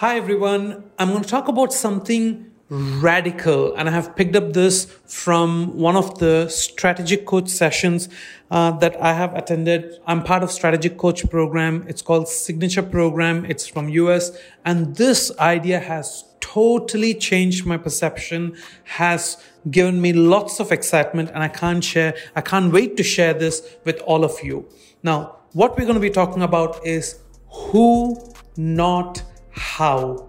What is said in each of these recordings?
Hi, everyone. I'm going to talk about something radical, and I have picked up this from one of the strategic coach sessions uh, that I have attended. I'm part of strategic coach program. It's called signature program. It's from US, and this idea has totally changed my perception, has given me lots of excitement, and I can't share, I can't wait to share this with all of you. Now, what we're going to be talking about is who, not how.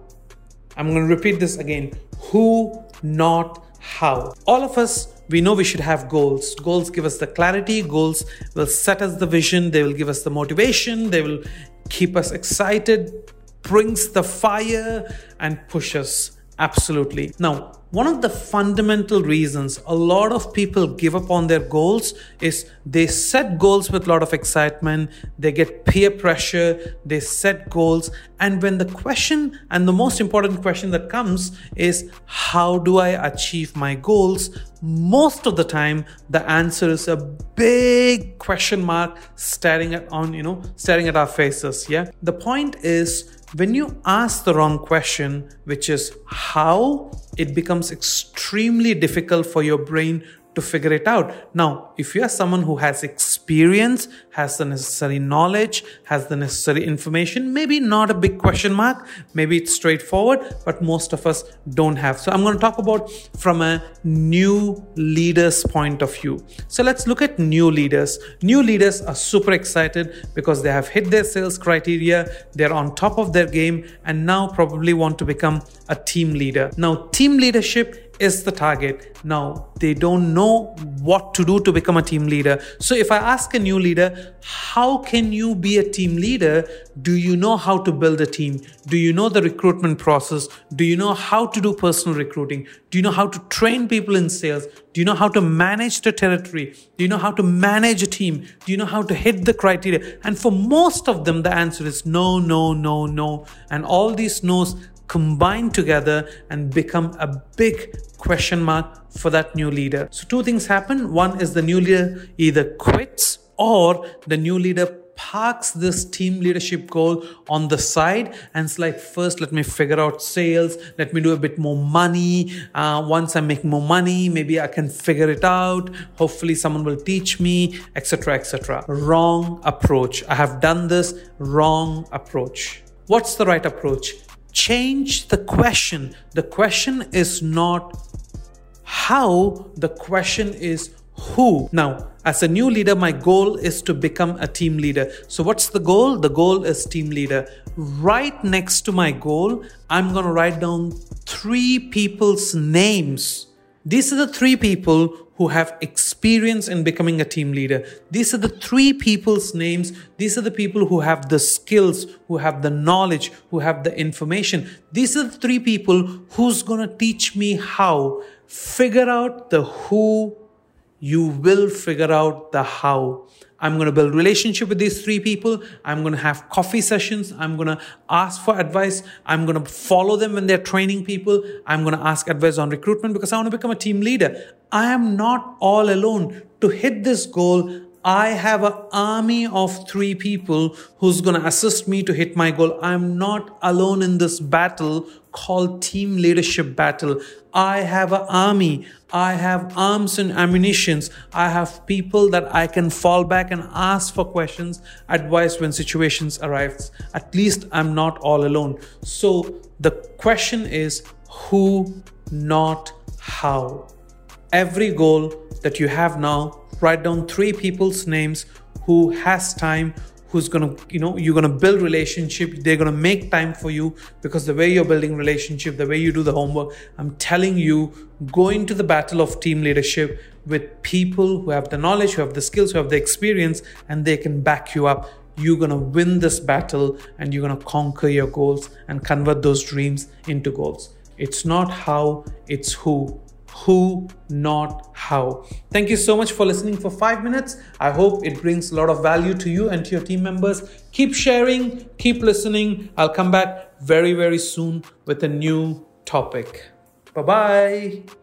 I'm going to repeat this again who, not how. All of us, we know we should have goals. Goals give us the clarity, goals will set us the vision, they will give us the motivation, they will keep us excited, brings the fire, and push us. Absolutely. Now, one of the fundamental reasons a lot of people give up on their goals is they set goals with a lot of excitement, they get peer pressure, they set goals, and when the question and the most important question that comes is how do I achieve my goals? Most of the time, the answer is a big question mark staring at on you know staring at our faces. Yeah, the point is when you ask the wrong question, which is how, it becomes extremely difficult for your brain to figure it out. Now, if you are someone who has experience, has the necessary knowledge, has the necessary information, maybe not a big question mark, maybe it's straightforward, but most of us don't have. So, I'm going to talk about from a new leader's point of view. So, let's look at new leaders. New leaders are super excited because they have hit their sales criteria, they're on top of their game, and now probably want to become a team leader. Now, team leadership is the target. Now, they don't know what to do to become a team leader. So, if I ask a new leader, how can you be a team leader? Do you know how to build a team? Do you know the recruitment process? Do you know how to do personal recruiting? Do you know how to train people in sales? Do you know how to manage the territory? Do you know how to manage a team? Do you know how to hit the criteria? And for most of them, the answer is no, no, no, no. And all these no's combine together and become a big question mark for that new leader. So, two things happen. One is the new leader either quits or the new leader parks this team leadership goal on the side and it's like first let me figure out sales. Let me do a bit more money. Uh, once i make more money maybe i can figure it out. Hopefully someone will teach me etc etc wrong approach. I have done this. Wrong approach. What's the right approach change the question. The question is not how, the question is who. Now, as a new leader, my goal is to become a team leader. So, what's the goal? The goal is team leader. Right next to my goal, I'm going to write down three people's names. These are the three people who have experience in becoming a team leader. These are the three people's names. These are the people who have the skills, who have the knowledge, who have the information. These are the three people who's going to teach me how. Figure out the who, you will figure out the how. I'm going to build relationship with these three people. I'm going to have coffee sessions. I'm going to ask for advice. I'm going to follow them when they're training people. I'm going to ask advice on recruitment because I want to become a team leader. I am not all alone. To hit this goal, I have an army of three people who's going to assist me to hit my goal. I'm not alone in this battle called team leadership battle. I have an army. I have arms and ammunitions. I have people that I can fall back and ask for questions, advice when situations arise. At least I'm not all alone. So the question is who, not how. Every goal that you have now, write down three people's names who has time who's to you know you're to build relationship they're to make time for you because the way you're building relationship the way you do the homework i'm telling you go into the battle of team leadership with people who have the knowledge who have the skills who have the experience and they can back you up. You're to win this battle and you're to conquer your goals and convert those dreams into goals. It's not how it's who who, not how. Thank you so much for listening for five minutes. I hope it brings a lot of value to you and to your team members. Keep sharing, keep listening. I'll come back very, very soon with a new topic. Bye bye.